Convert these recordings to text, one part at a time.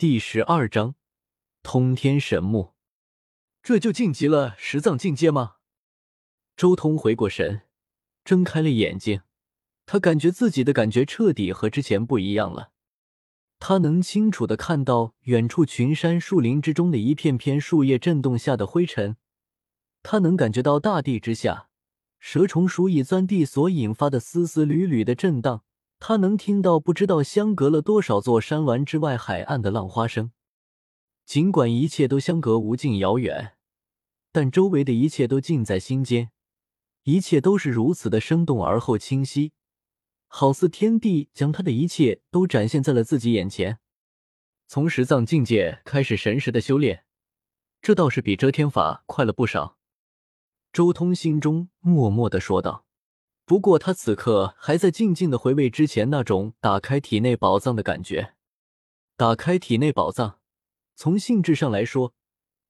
第十二章通天神木，这就晋级了十藏境界吗？周通回过神，睁开了眼睛，他感觉自己的感觉彻底和之前不一样了。他能清楚的看到远处群山树林之中的一片片树叶震动下的灰尘，他能感觉到大地之下蛇虫鼠蚁钻地所引发的丝丝缕缕的震荡。他能听到不知道相隔了多少座山峦之外海岸的浪花声，尽管一切都相隔无尽遥远，但周围的一切都近在心间，一切都是如此的生动而后清晰，好似天地将他的一切都展现在了自己眼前。从十藏境界开始神识的修炼，这倒是比遮天法快了不少。周通心中默默的说道。不过，他此刻还在静静的回味之前那种打开体内宝藏的感觉。打开体内宝藏，从性质上来说，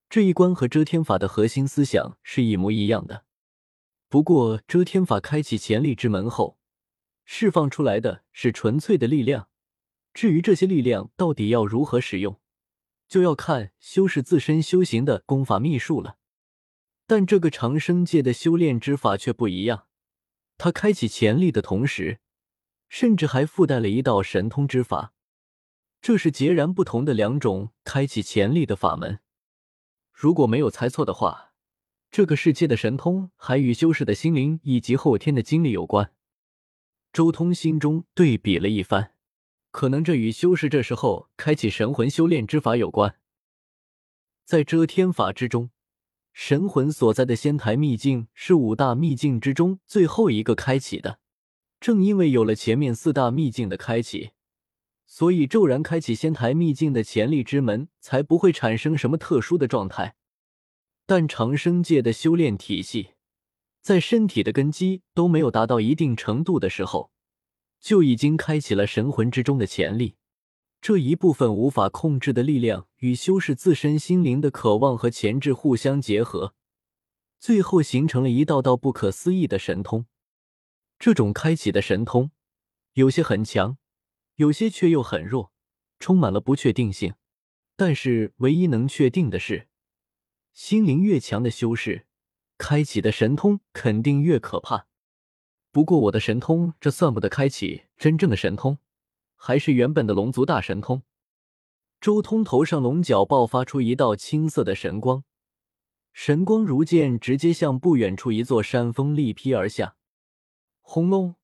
这一关和遮天法的核心思想是一模一样的。不过，遮天法开启潜力之门后，释放出来的是纯粹的力量。至于这些力量到底要如何使用，就要看修士自身修行的功法秘术了。但这个长生界的修炼之法却不一样。他开启潜力的同时，甚至还附带了一道神通之法，这是截然不同的两种开启潜力的法门。如果没有猜错的话，这个世界的神通还与修士的心灵以及后天的经历有关。周通心中对比了一番，可能这与修士这时候开启神魂修炼之法有关。在遮天法之中。神魂所在的仙台秘境是五大秘境之中最后一个开启的。正因为有了前面四大秘境的开启，所以骤然开启仙台秘境的潜力之门才不会产生什么特殊的状态。但长生界的修炼体系，在身体的根基都没有达到一定程度的时候，就已经开启了神魂之中的潜力。这一部分无法控制的力量与修士自身心灵的渴望和潜质互相结合，最后形成了一道道不可思议的神通。这种开启的神通，有些很强，有些却又很弱，充满了不确定性。但是唯一能确定的是，心灵越强的修士，开启的神通肯定越可怕。不过我的神通，这算不得开启真正的神通。还是原本的龙族大神通。周通头上龙角爆发出一道青色的神光，神光如剑，直接向不远处一座山峰力劈而下。轰隆！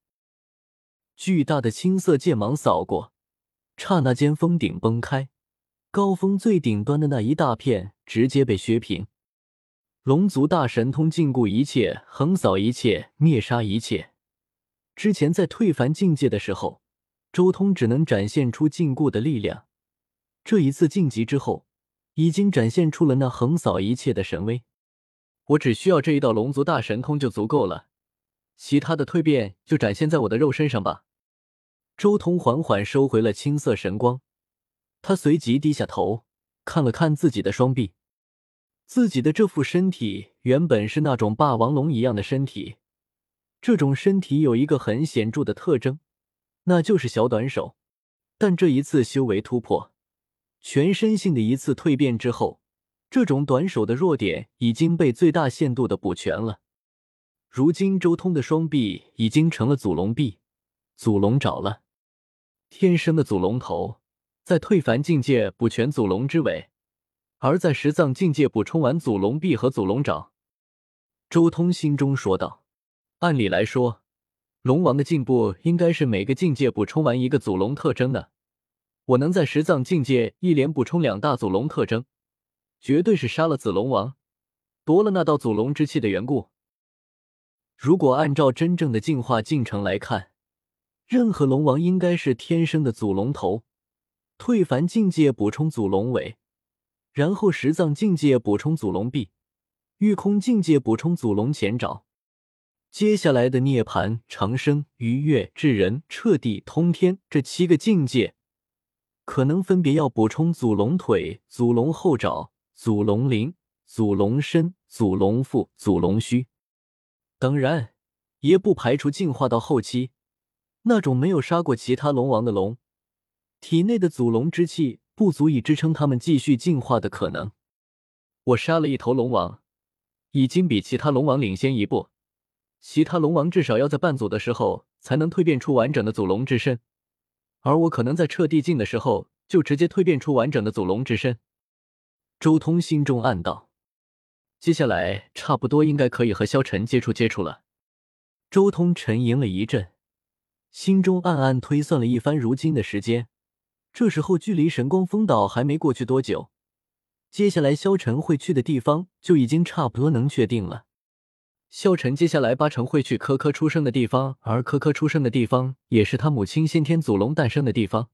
巨大的青色剑芒扫过，刹那间峰顶崩开，高峰最顶端的那一大片直接被削平。龙族大神通禁锢一切，横扫一切，灭杀一切。之前在退凡境界的时候。周通只能展现出禁锢的力量，这一次晋级之后，已经展现出了那横扫一切的神威。我只需要这一道龙族大神通就足够了，其他的蜕变就展现在我的肉身上吧。周通缓缓收回了青色神光，他随即低下头看了看自己的双臂，自己的这副身体原本是那种霸王龙一样的身体，这种身体有一个很显著的特征。那就是小短手，但这一次修为突破，全身性的一次蜕变之后，这种短手的弱点已经被最大限度的补全了。如今周通的双臂已经成了祖龙臂、祖龙爪了。天生的祖龙头，在退凡境界补全祖龙之尾，而在十藏境界补充完祖龙臂和祖龙爪。周通心中说道：“按理来说。”龙王的进步应该是每个境界补充完一个祖龙特征的。我能在十藏境界一连补充两大祖龙特征，绝对是杀了子龙王，夺了那道祖龙之气的缘故。如果按照真正的进化进程来看，任何龙王应该是天生的祖龙头，退凡境界补充祖龙尾，然后十藏境界补充祖龙臂，御空境界补充祖龙前爪。接下来的涅槃、长生、愉悦、至人、彻底、通天这七个境界，可能分别要补充祖龙腿、祖龙后爪、祖龙鳞、祖龙身、祖龙腹、祖龙须。当然，也不排除进化到后期，那种没有杀过其他龙王的龙，体内的祖龙之气不足以支撑他们继续进化的可能。我杀了一头龙王，已经比其他龙王领先一步。其他龙王至少要在半祖的时候才能蜕变出完整的祖龙之身，而我可能在彻地境的时候就直接蜕变出完整的祖龙之身。周通心中暗道：接下来差不多应该可以和萧晨接触接触了。周通沉吟了一阵，心中暗暗推算了一番如今的时间。这时候距离神光峰岛还没过去多久，接下来萧晨会去的地方就已经差不多能确定了。萧晨接下来八成会去科科出生的地方，而科科出生的地方也是他母亲先天祖龙诞生的地方。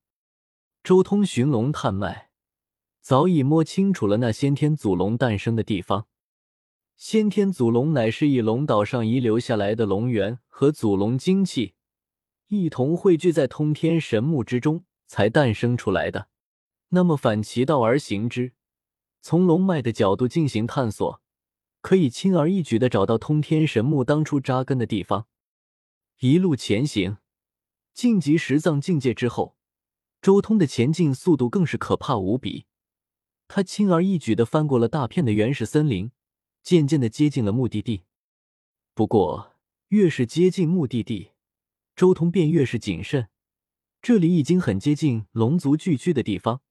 周通寻龙探脉，早已摸清楚了那先天祖龙诞生的地方。先天祖龙乃是以龙岛上遗留下来的龙元和祖龙精气一同汇聚在通天神木之中才诞生出来的。那么反其道而行之，从龙脉的角度进行探索。可以轻而易举的找到通天神木当初扎根的地方。一路前行，晋级十藏境界之后，周通的前进速度更是可怕无比。他轻而易举的翻过了大片的原始森林，渐渐的接近了目的地。不过，越是接近目的地，周通便越是谨慎。这里已经很接近龙族聚居的地方，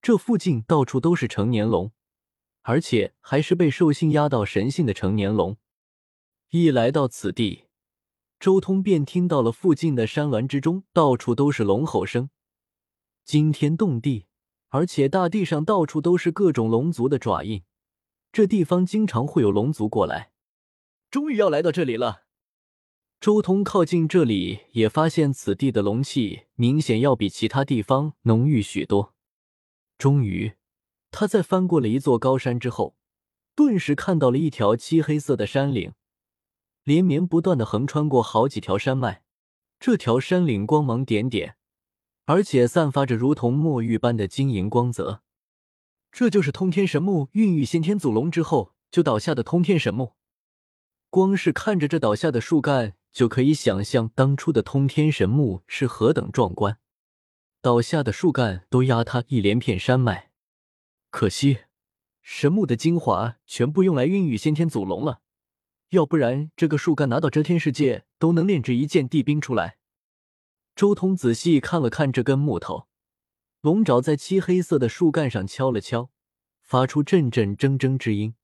这附近到处都是成年龙。而且还是被兽性压到神性的成年龙。一来到此地，周通便听到了附近的山峦之中到处都是龙吼声，惊天动地。而且大地上到处都是各种龙族的爪印，这地方经常会有龙族过来。终于要来到这里了。周通靠近这里，也发现此地的龙气明显要比其他地方浓郁许多。终于。他在翻过了一座高山之后，顿时看到了一条漆黑色的山岭，连绵不断的横穿过好几条山脉。这条山岭光芒点点，而且散发着如同墨玉般的晶莹光泽。这就是通天神木孕育先天祖龙之后就倒下的通天神木。光是看着这倒下的树干，就可以想象当初的通天神木是何等壮观。倒下的树干都压塌一连片山脉。可惜，神木的精华全部用来孕育先天祖龙了，要不然这个树干拿到遮天世界都能炼制一件地兵出来。周通仔细看了看这根木头，龙爪在漆黑色的树干上敲了敲，发出阵阵铮铮之音。